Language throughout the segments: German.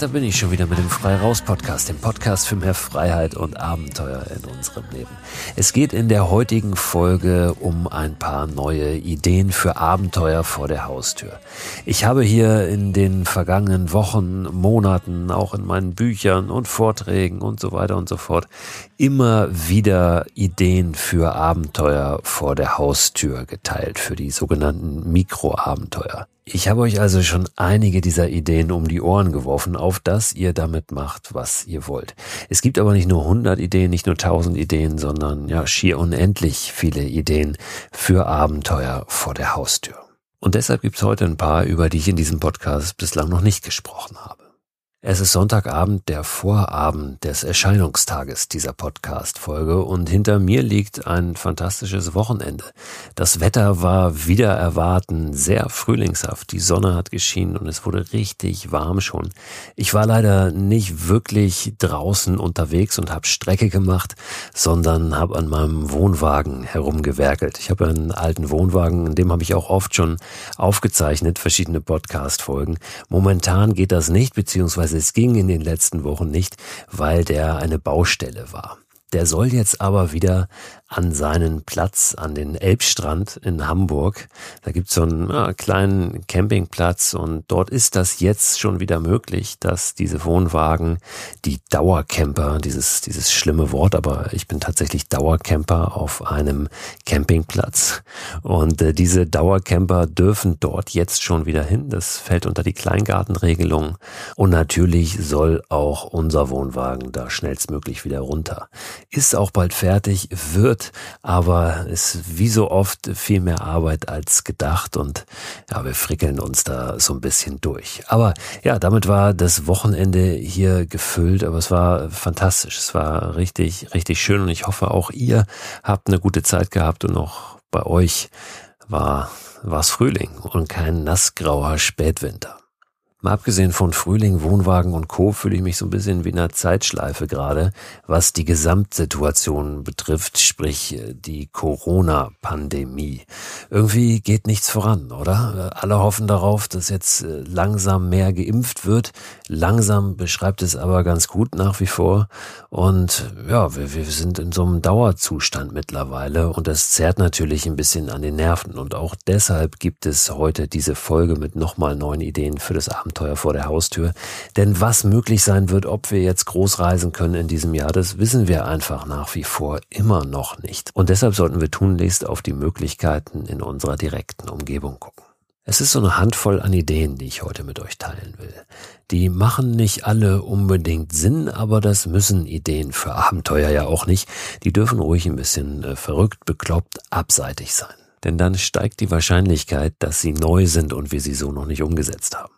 Da bin ich schon wieder mit dem Frei Raus Podcast, dem Podcast für mehr Freiheit und Abenteuer in unserem Leben. Es geht in der heutigen Folge um ein paar neue Ideen für Abenteuer vor der Haustür. Ich habe hier in den vergangenen Wochen, Monaten, auch in meinen Büchern und Vorträgen und so weiter und so fort, immer wieder Ideen für Abenteuer vor der Haustür geteilt, für die sogenannten Mikroabenteuer. Ich habe euch also schon einige dieser Ideen um die Ohren geworfen, auf dass ihr damit macht, was ihr wollt. Es gibt aber nicht nur 100 Ideen, nicht nur 1000 Ideen, sondern ja schier unendlich viele Ideen für Abenteuer vor der Haustür. Und deshalb gibt es heute ein paar, über die ich in diesem Podcast bislang noch nicht gesprochen habe. Es ist Sonntagabend, der Vorabend des Erscheinungstages dieser Podcast-Folge und hinter mir liegt ein fantastisches Wochenende. Das Wetter war wieder erwarten sehr frühlingshaft. Die Sonne hat geschienen und es wurde richtig warm schon. Ich war leider nicht wirklich draußen unterwegs und habe Strecke gemacht, sondern habe an meinem Wohnwagen herumgewerkelt. Ich habe einen alten Wohnwagen, in dem habe ich auch oft schon aufgezeichnet, verschiedene Podcast-Folgen. Momentan geht das nicht, beziehungsweise beziehungsweise es ging in den letzten Wochen nicht, weil der eine Baustelle war. Der soll jetzt aber wieder an seinen Platz an den Elbstrand in Hamburg. Da gibt's so einen ja, kleinen Campingplatz und dort ist das jetzt schon wieder möglich, dass diese Wohnwagen, die Dauercamper, dieses, dieses schlimme Wort, aber ich bin tatsächlich Dauercamper auf einem Campingplatz und äh, diese Dauercamper dürfen dort jetzt schon wieder hin. Das fällt unter die Kleingartenregelung und natürlich soll auch unser Wohnwagen da schnellstmöglich wieder runter. Ist auch bald fertig, wird wird, aber es ist wie so oft viel mehr Arbeit als gedacht und ja, wir frickeln uns da so ein bisschen durch. Aber ja, damit war das Wochenende hier gefüllt, aber es war fantastisch. Es war richtig, richtig schön und ich hoffe auch ihr habt eine gute Zeit gehabt und auch bei euch war war's Frühling und kein nassgrauer Spätwinter. Mal abgesehen von Frühling, Wohnwagen und Co. fühle ich mich so ein bisschen wie in einer Zeitschleife gerade, was die Gesamtsituation betrifft, sprich äh, die Corona-Pandemie. Irgendwie geht nichts voran, oder? Alle hoffen darauf, dass jetzt äh, langsam mehr geimpft wird. Langsam beschreibt es aber ganz gut nach wie vor. Und ja, wir, wir sind in so einem Dauerzustand mittlerweile und das zerrt natürlich ein bisschen an den Nerven. Und auch deshalb gibt es heute diese Folge mit nochmal neuen Ideen für das Abend Abenteuer vor der Haustür. Denn was möglich sein wird, ob wir jetzt groß reisen können in diesem Jahr, das wissen wir einfach nach wie vor immer noch nicht. Und deshalb sollten wir tunlichst auf die Möglichkeiten in unserer direkten Umgebung gucken. Es ist so eine Handvoll an Ideen, die ich heute mit euch teilen will. Die machen nicht alle unbedingt Sinn, aber das müssen Ideen für Abenteuer ja auch nicht. Die dürfen ruhig ein bisschen äh, verrückt, bekloppt, abseitig sein. Denn dann steigt die Wahrscheinlichkeit, dass sie neu sind und wir sie so noch nicht umgesetzt haben.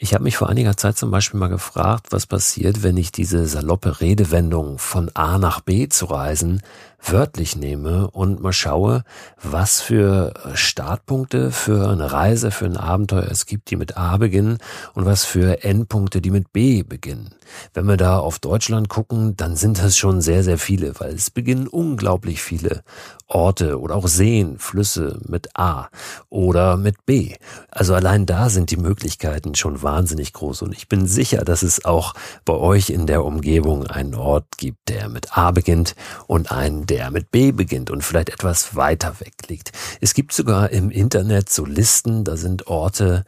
Ich habe mich vor einiger Zeit zum Beispiel mal gefragt, was passiert, wenn ich diese saloppe Redewendung von A nach B zu reisen wörtlich nehme und mal schaue, was für Startpunkte für eine Reise, für ein Abenteuer es gibt, die mit A beginnen und was für Endpunkte, die mit B beginnen. Wenn wir da auf Deutschland gucken, dann sind das schon sehr, sehr viele, weil es beginnen unglaublich viele Orte oder auch Seen, Flüsse mit A oder mit B. Also allein da sind die Möglichkeiten schon wahnsinnig groß und ich bin sicher, dass es auch bei euch in der Umgebung einen Ort gibt, der mit A beginnt und einen, der mit B beginnt und vielleicht etwas weiter weg liegt. Es gibt sogar im Internet so Listen, da sind Orte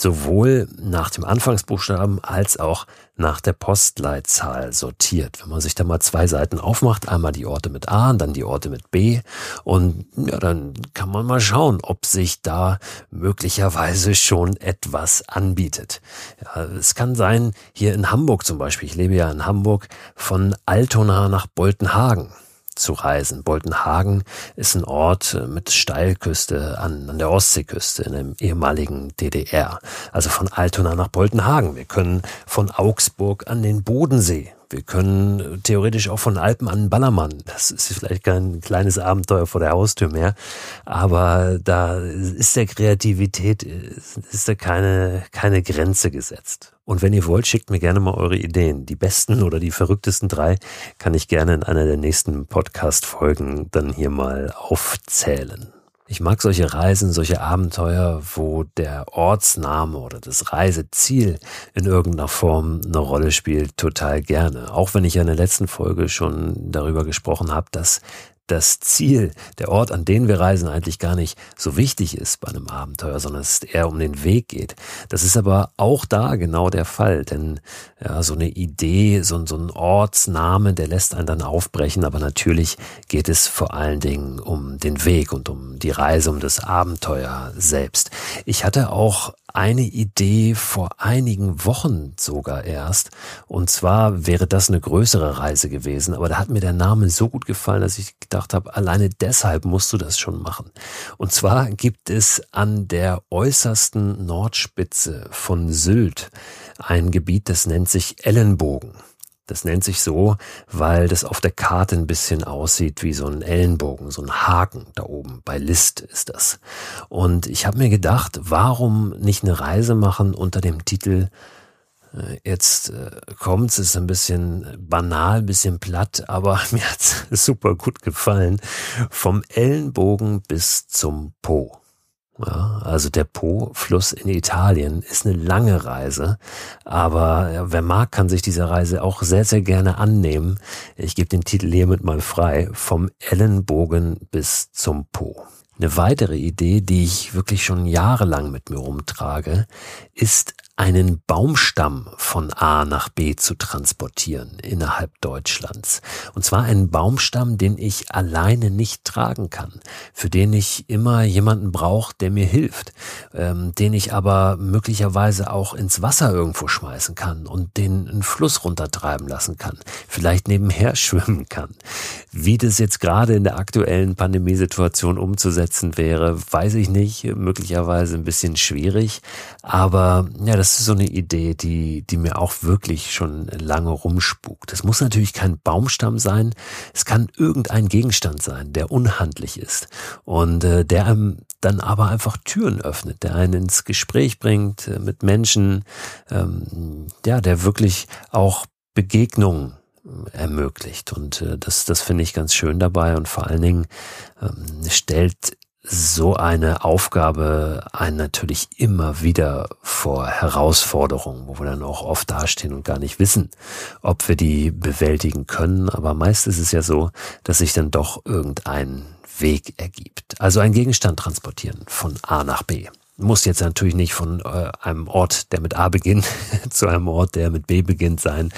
sowohl nach dem Anfangsbuchstaben als auch nach der Postleitzahl sortiert. Wenn man sich da mal zwei Seiten aufmacht, einmal die Orte mit A und dann die Orte mit B und ja, dann kann man mal schauen, ob sich da möglicherweise schon etwas anbietet. Ja, es kann sein, hier in Hamburg zum Beispiel, ich lebe ja in Hamburg, von Altona nach Boltenhagen zu reisen. Boltenhagen ist ein Ort äh, mit Steilküste an, an der Ostseeküste in dem ehemaligen DDR. Also von Altona nach Boltenhagen. Wir können von Augsburg an den Bodensee wir können theoretisch auch von Alpen an Ballermann. Das ist vielleicht kein kleines Abenteuer vor der Haustür mehr, aber da ist der Kreativität, ist da keine, keine Grenze gesetzt. Und wenn ihr wollt, schickt mir gerne mal eure Ideen. Die besten oder die verrücktesten drei kann ich gerne in einer der nächsten Podcast-Folgen dann hier mal aufzählen. Ich mag solche Reisen, solche Abenteuer, wo der Ortsname oder das Reiseziel in irgendeiner Form eine Rolle spielt, total gerne. Auch wenn ich ja in der letzten Folge schon darüber gesprochen habe, dass das Ziel, der Ort, an den wir reisen, eigentlich gar nicht so wichtig ist bei einem Abenteuer, sondern es eher um den Weg geht. Das ist aber auch da genau der Fall, denn ja, so eine Idee, so, so ein Ortsname, der lässt einen dann aufbrechen, aber natürlich geht es vor allen Dingen um den Weg und um die Reise, um das Abenteuer selbst. Ich hatte auch eine Idee vor einigen Wochen sogar erst. Und zwar wäre das eine größere Reise gewesen. Aber da hat mir der Name so gut gefallen, dass ich gedacht habe, alleine deshalb musst du das schon machen. Und zwar gibt es an der äußersten Nordspitze von Sylt ein Gebiet, das nennt sich Ellenbogen. Das nennt sich so, weil das auf der Karte ein bisschen aussieht wie so ein Ellenbogen, so ein Haken da oben. Bei List ist das. Und ich habe mir gedacht, warum nicht eine Reise machen unter dem Titel äh, Jetzt äh, kommt's, ist ein bisschen banal, ein bisschen platt, aber mir hat's super gut gefallen. Vom Ellenbogen bis zum Po. Ja, also der Po-Fluss in Italien ist eine lange Reise, aber wer mag, kann sich dieser Reise auch sehr, sehr gerne annehmen. Ich gebe den Titel hiermit mal frei, vom Ellenbogen bis zum Po. Eine weitere Idee, die ich wirklich schon jahrelang mit mir rumtrage, ist einen Baumstamm von A nach B zu transportieren innerhalb Deutschlands. Und zwar einen Baumstamm, den ich alleine nicht tragen kann, für den ich immer jemanden brauche, der mir hilft, ähm, den ich aber möglicherweise auch ins Wasser irgendwo schmeißen kann und den einen Fluss runtertreiben lassen kann, vielleicht nebenher schwimmen kann. Wie das jetzt gerade in der aktuellen Pandemiesituation umzusetzen wäre, weiß ich nicht, möglicherweise ein bisschen schwierig, aber ja, das ist so eine Idee, die, die mir auch wirklich schon lange rumspukt. Es muss natürlich kein Baumstamm sein, es kann irgendein Gegenstand sein, der unhandlich ist und äh, der einem dann aber einfach Türen öffnet, der einen ins Gespräch bringt äh, mit Menschen, ähm, ja, der wirklich auch Begegnungen äh, ermöglicht. Und äh, das, das finde ich ganz schön dabei und vor allen Dingen ähm, stellt so eine Aufgabe einen natürlich immer wieder vor Herausforderungen, wo wir dann auch oft dastehen und gar nicht wissen, ob wir die bewältigen können. Aber meist ist es ja so, dass sich dann doch irgendein Weg ergibt. Also ein Gegenstand transportieren von A nach B. Muss jetzt natürlich nicht von äh, einem Ort, der mit A beginnt, zu einem Ort, der mit B beginnt sein.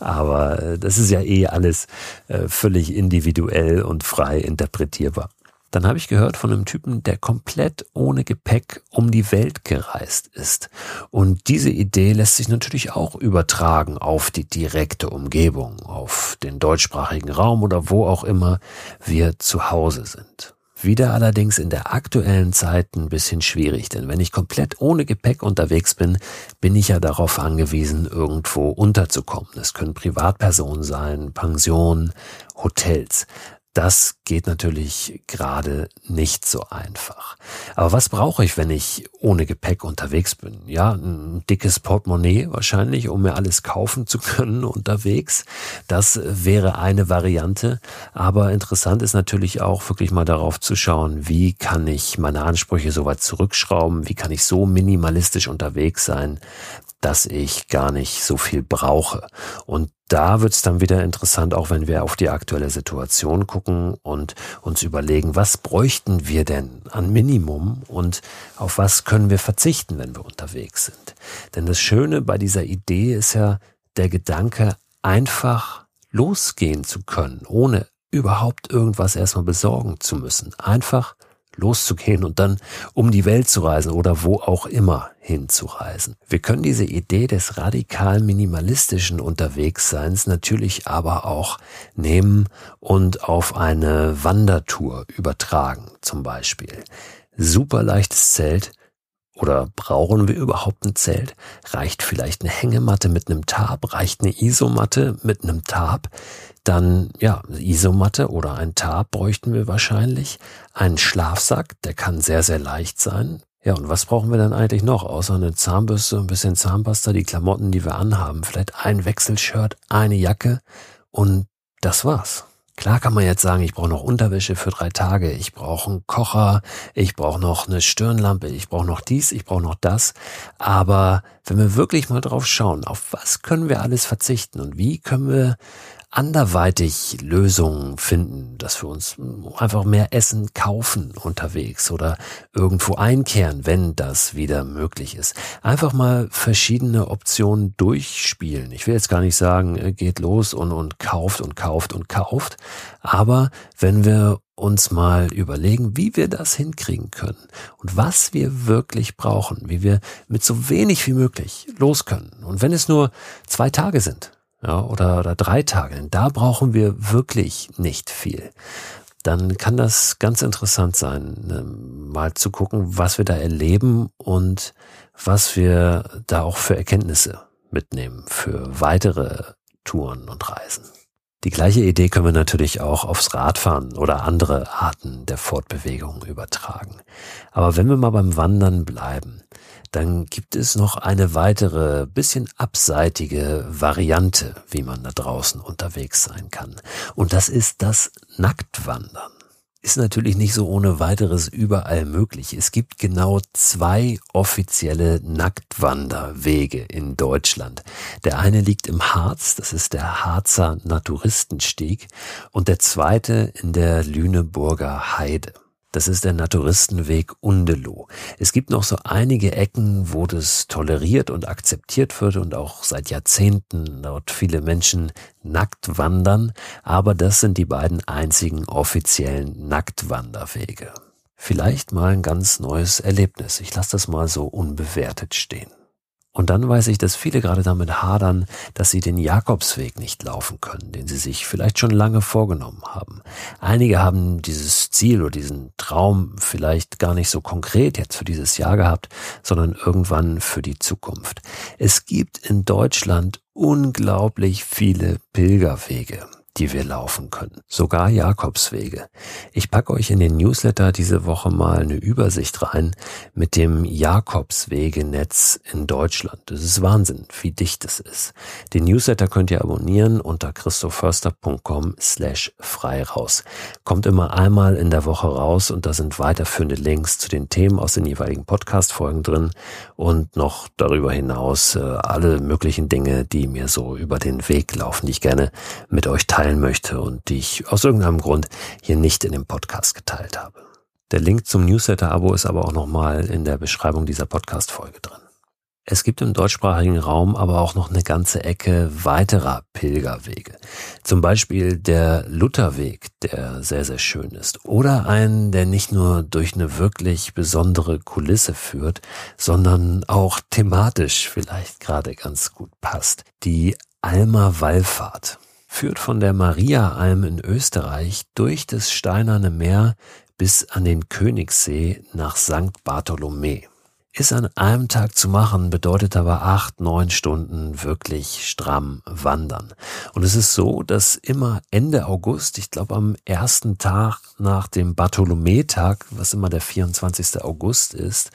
Aber äh, das ist ja eh alles äh, völlig individuell und frei interpretierbar. Dann habe ich gehört von einem Typen, der komplett ohne Gepäck um die Welt gereist ist. Und diese Idee lässt sich natürlich auch übertragen auf die direkte Umgebung, auf den deutschsprachigen Raum oder wo auch immer wir zu Hause sind. Wieder allerdings in der aktuellen Zeit ein bisschen schwierig, denn wenn ich komplett ohne Gepäck unterwegs bin, bin ich ja darauf angewiesen, irgendwo unterzukommen. Es können Privatpersonen sein, Pensionen, Hotels. Das geht natürlich gerade nicht so einfach. Aber was brauche ich, wenn ich ohne Gepäck unterwegs bin? Ja, ein dickes Portemonnaie wahrscheinlich, um mir alles kaufen zu können unterwegs. Das wäre eine Variante. Aber interessant ist natürlich auch wirklich mal darauf zu schauen, wie kann ich meine Ansprüche so weit zurückschrauben? Wie kann ich so minimalistisch unterwegs sein, dass ich gar nicht so viel brauche. Und da wird es dann wieder interessant, auch wenn wir auf die aktuelle Situation gucken und uns überlegen, was bräuchten wir denn an Minimum und auf was können wir verzichten, wenn wir unterwegs sind. Denn das Schöne bei dieser Idee ist ja der Gedanke, einfach losgehen zu können, ohne überhaupt irgendwas erstmal besorgen zu müssen. Einfach loszugehen und dann um die Welt zu reisen oder wo auch immer hinzureisen. Wir können diese Idee des radikal minimalistischen Unterwegsseins natürlich aber auch nehmen und auf eine Wandertour übertragen zum Beispiel. Super leichtes Zelt, oder brauchen wir überhaupt ein Zelt? Reicht vielleicht eine Hängematte mit einem Tarp? Reicht eine Isomatte mit einem Tarp? Dann, ja, Isomatte oder ein Tarp bräuchten wir wahrscheinlich. Einen Schlafsack, der kann sehr, sehr leicht sein. Ja, und was brauchen wir dann eigentlich noch? Außer eine Zahnbürste, ein bisschen Zahnpasta, die Klamotten, die wir anhaben. Vielleicht ein Wechselshirt, eine Jacke und das war's. Klar kann man jetzt sagen, ich brauche noch Unterwäsche für drei Tage, ich brauche einen Kocher, ich brauche noch eine Stirnlampe, ich brauche noch dies, ich brauche noch das. Aber wenn wir wirklich mal drauf schauen, auf was können wir alles verzichten und wie können wir anderweitig Lösungen finden, dass wir uns einfach mehr Essen kaufen unterwegs oder irgendwo einkehren, wenn das wieder möglich ist. Einfach mal verschiedene Optionen durchspielen. Ich will jetzt gar nicht sagen, äh, geht los und, und kauft und kauft und kauft, aber wenn wir uns mal überlegen, wie wir das hinkriegen können und was wir wirklich brauchen, wie wir mit so wenig wie möglich los können. Und wenn es nur zwei Tage sind, ja, oder, oder drei Tage. Denn da brauchen wir wirklich nicht viel. Dann kann das ganz interessant sein, ne, mal zu gucken, was wir da erleben und was wir da auch für Erkenntnisse mitnehmen für weitere Touren und Reisen. Die gleiche Idee können wir natürlich auch aufs Radfahren oder andere Arten der Fortbewegung übertragen. Aber wenn wir mal beim Wandern bleiben, dann gibt es noch eine weitere, bisschen abseitige Variante, wie man da draußen unterwegs sein kann. Und das ist das Nacktwandern. Ist natürlich nicht so ohne weiteres überall möglich. Es gibt genau zwei offizielle Nacktwanderwege in Deutschland. Der eine liegt im Harz, das ist der Harzer Naturistenstieg, und der zweite in der Lüneburger Heide. Das ist der Naturistenweg Undeloh. Es gibt noch so einige Ecken, wo das toleriert und akzeptiert wird und auch seit Jahrzehnten dort viele Menschen nackt wandern, aber das sind die beiden einzigen offiziellen Nacktwanderwege. Vielleicht mal ein ganz neues Erlebnis. Ich lasse das mal so unbewertet stehen. Und dann weiß ich, dass viele gerade damit hadern, dass sie den Jakobsweg nicht laufen können, den sie sich vielleicht schon lange vorgenommen haben. Einige haben dieses Ziel oder diesen Traum vielleicht gar nicht so konkret jetzt für dieses Jahr gehabt, sondern irgendwann für die Zukunft. Es gibt in Deutschland unglaublich viele Pilgerwege die wir laufen können. Sogar Jakobswege. Ich packe euch in den Newsletter diese Woche mal eine Übersicht rein mit dem Jakobswegenetz in Deutschland. Das ist Wahnsinn, wie dicht es ist. Den Newsletter könnt ihr abonnieren unter christoförster.com slash frei raus. Kommt immer einmal in der Woche raus und da sind weiterführende Links zu den Themen aus den jeweiligen Podcast-Folgen drin und noch darüber hinaus äh, alle möglichen Dinge, die mir so über den Weg laufen, die ich gerne mit euch teile teilen möchte und die ich aus irgendeinem Grund hier nicht in dem Podcast geteilt habe. Der Link zum Newsletter-Abo ist aber auch nochmal in der Beschreibung dieser Podcast-Folge drin. Es gibt im deutschsprachigen Raum aber auch noch eine ganze Ecke weiterer Pilgerwege. Zum Beispiel der Lutherweg, der sehr, sehr schön ist. Oder einen, der nicht nur durch eine wirklich besondere Kulisse führt, sondern auch thematisch vielleicht gerade ganz gut passt. Die Alma Wallfahrt führt von der Mariaalm in Österreich durch das Steinerne Meer bis an den Königssee nach St. Bartholomä. Ist an einem Tag zu machen, bedeutet aber acht, neun Stunden wirklich stramm wandern. Und es ist so, dass immer Ende August, ich glaube am ersten Tag nach dem Bartholomätag, was immer der 24. August ist,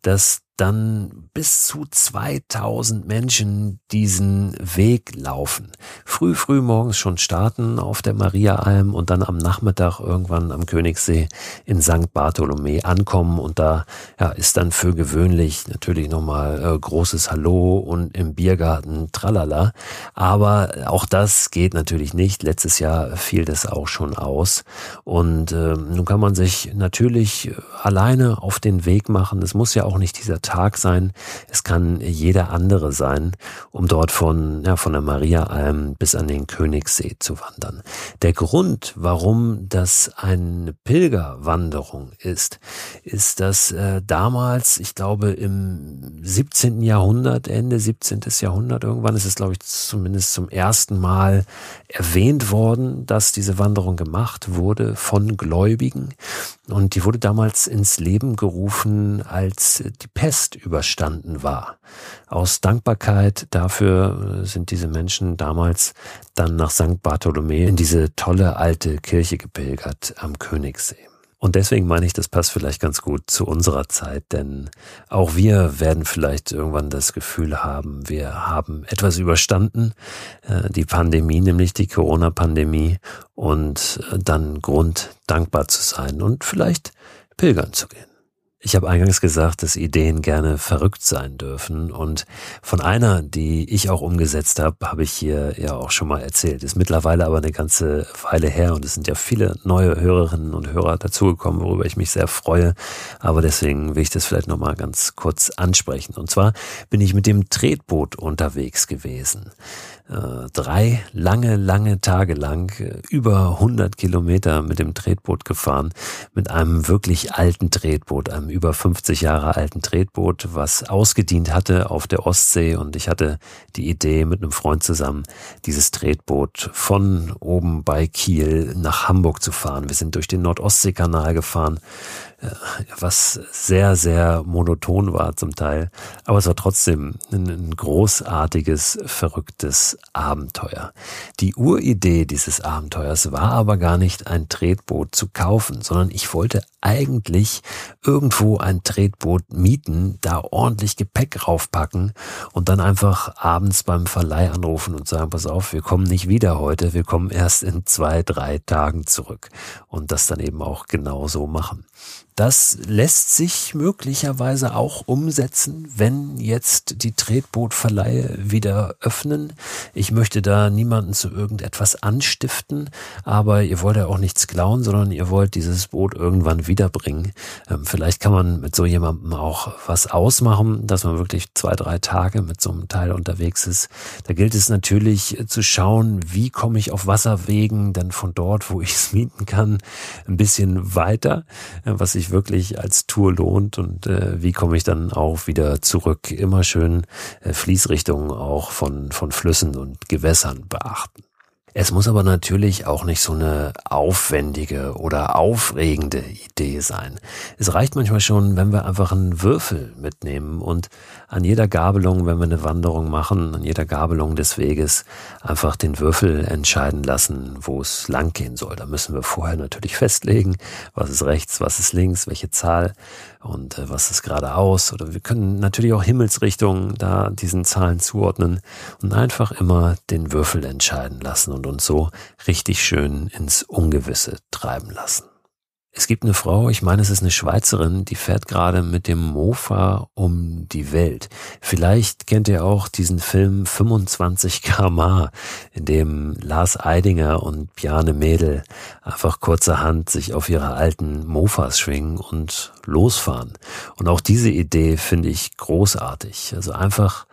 dass dann bis zu 2000 Menschen diesen Weg laufen. Früh, früh morgens schon starten auf der Mariaalm und dann am Nachmittag irgendwann am Königssee in St. Bartholomä ankommen und da ja, ist dann für gewöhnlich natürlich nochmal äh, großes Hallo und im Biergarten tralala. Aber auch das geht natürlich nicht. Letztes Jahr fiel das auch schon aus und äh, nun kann man sich natürlich alleine auf den Weg machen. Es muss ja auch nicht dieser Tag sein. Es kann jeder andere sein, um dort von, ja, von der Mariaalm bis an den Königssee zu wandern. Der Grund, warum das eine Pilgerwanderung ist, ist, dass äh, damals, ich glaube im 17. Jahrhundert, Ende 17. Jahrhundert irgendwann, ist es glaube ich zumindest zum ersten Mal erwähnt worden, dass diese Wanderung gemacht wurde von Gläubigen. Und die wurde damals ins Leben gerufen, als die Pest überstanden war. Aus Dankbarkeit dafür sind diese Menschen damals dann nach St. Bartholomä in diese tolle alte Kirche gepilgert am Königssee. Und deswegen meine ich, das passt vielleicht ganz gut zu unserer Zeit, denn auch wir werden vielleicht irgendwann das Gefühl haben, wir haben etwas überstanden, äh, die Pandemie, nämlich die Corona-Pandemie, und äh, dann Grund dankbar zu sein und vielleicht pilgern zu gehen. Ich habe eingangs gesagt, dass Ideen gerne verrückt sein dürfen und von einer, die ich auch umgesetzt habe, habe ich hier ja auch schon mal erzählt. Ist mittlerweile aber eine ganze Weile her und es sind ja viele neue Hörerinnen und Hörer dazugekommen, worüber ich mich sehr freue. Aber deswegen will ich das vielleicht nochmal ganz kurz ansprechen. Und zwar bin ich mit dem Tretboot unterwegs gewesen. Äh, drei lange, lange Tage lang äh, über 100 Kilometer mit dem Tretboot gefahren, mit einem wirklich alten Tretboot, einem über 50 Jahre alten Tretboot, was ausgedient hatte auf der Ostsee und ich hatte die Idee mit einem Freund zusammen, dieses Tretboot von oben bei Kiel nach Hamburg zu fahren. Wir sind durch den Nordostseekanal gefahren, was sehr, sehr monoton war zum Teil. Aber es war trotzdem ein, großartiges, verrücktes Abenteuer. Die Uridee dieses Abenteuers war aber gar nicht ein Tretboot zu kaufen, sondern ich wollte eigentlich irgendwo ein Tretboot mieten, da ordentlich Gepäck raufpacken und dann einfach abends beim Verleih anrufen und sagen, pass auf, wir kommen nicht wieder heute, wir kommen erst in zwei, drei Tagen zurück und das dann eben auch genauso machen. Das lässt sich möglicherweise auch umsetzen, wenn jetzt die Tretbootverleihe wieder öffnen. Ich möchte da niemanden zu irgendetwas anstiften, aber ihr wollt ja auch nichts klauen, sondern ihr wollt dieses Boot irgendwann wiederbringen. Ähm, vielleicht kann man mit so jemandem auch was ausmachen, dass man wirklich zwei, drei Tage mit so einem Teil unterwegs ist. Da gilt es natürlich zu schauen, wie komme ich auf Wasserwegen dann von dort, wo ich es mieten kann, ein bisschen weiter, was ich wirklich als Tour lohnt und äh, wie komme ich dann auch wieder zurück. Immer schön äh, Fließrichtungen auch von, von Flüssen und Gewässern beachten. Es muss aber natürlich auch nicht so eine aufwendige oder aufregende Idee sein. Es reicht manchmal schon, wenn wir einfach einen Würfel mitnehmen und an jeder Gabelung, wenn wir eine Wanderung machen, an jeder Gabelung des Weges einfach den Würfel entscheiden lassen, wo es lang gehen soll. Da müssen wir vorher natürlich festlegen, was ist rechts, was ist links, welche Zahl und äh, was ist geradeaus. Oder wir können natürlich auch Himmelsrichtungen da diesen Zahlen zuordnen und einfach immer den Würfel entscheiden lassen und uns so richtig schön ins Ungewisse treiben lassen. Es gibt eine Frau, ich meine, es ist eine Schweizerin, die fährt gerade mit dem Mofa um die Welt. Vielleicht kennt ihr auch diesen Film 25 km in dem Lars Eidinger und Bjane Mädel einfach kurzerhand sich auf ihre alten Mofas schwingen und losfahren. Und auch diese Idee finde ich großartig. Also einfach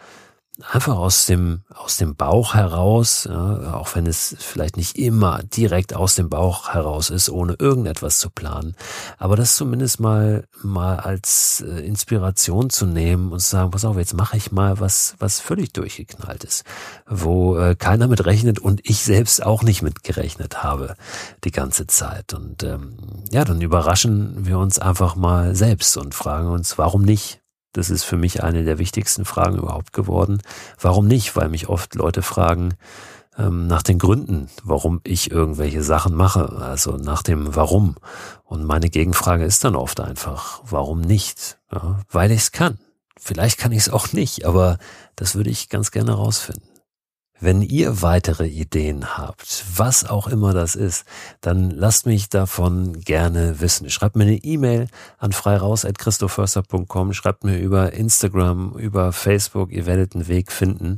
einfach aus dem, aus dem Bauch heraus, ja, auch wenn es vielleicht nicht immer direkt aus dem Bauch heraus ist, ohne irgendetwas zu planen, aber das zumindest mal, mal als äh, Inspiration zu nehmen und zu sagen, pass auf, jetzt mache ich mal was, was völlig durchgeknallt ist, wo äh, keiner mit rechnet und ich selbst auch nicht mit gerechnet habe die ganze Zeit. Und ähm, ja, dann überraschen wir uns einfach mal selbst und fragen uns, warum nicht? Das ist für mich eine der wichtigsten Fragen überhaupt geworden. Warum nicht? Weil mich oft Leute fragen ähm, nach den Gründen, warum ich irgendwelche Sachen mache, also nach dem Warum. Und meine Gegenfrage ist dann oft einfach, warum nicht? Ja, weil ich es kann. Vielleicht kann ich es auch nicht, aber das würde ich ganz gerne rausfinden. Wenn ihr weitere Ideen habt, was auch immer das ist, dann lasst mich davon gerne wissen. Schreibt mir eine E-Mail an freiraus.christoförster.com, schreibt mir über Instagram, über Facebook, ihr werdet einen Weg finden.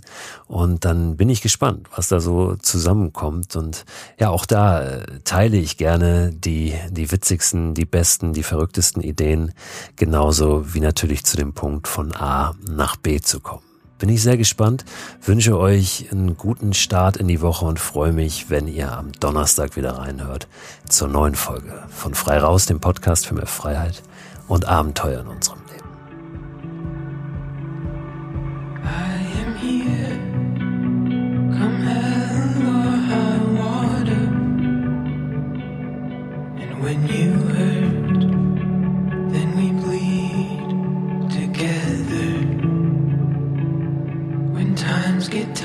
Und dann bin ich gespannt, was da so zusammenkommt. Und ja, auch da äh, teile ich gerne die, die witzigsten, die besten, die verrücktesten Ideen, genauso wie natürlich zu dem Punkt von A nach B zu kommen. Bin ich sehr gespannt, wünsche euch einen guten Start in die Woche und freue mich, wenn ihr am Donnerstag wieder reinhört zur neuen Folge von Frei Raus, dem Podcast für mehr Freiheit und Abenteuer in unserem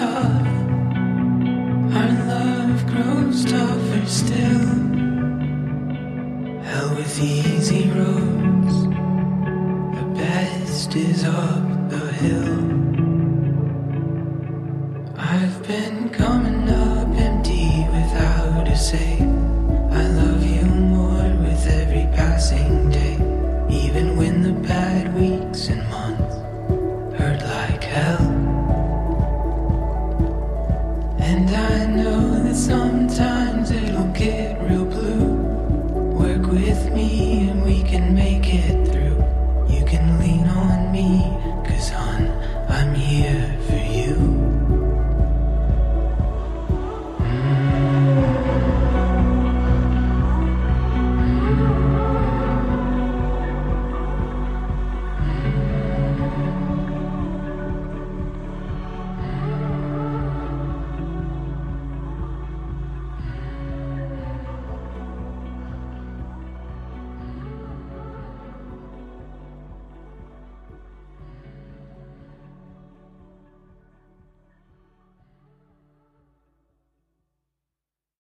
tough, our love grows tougher still. Hell with easy roads. The best is up the hill.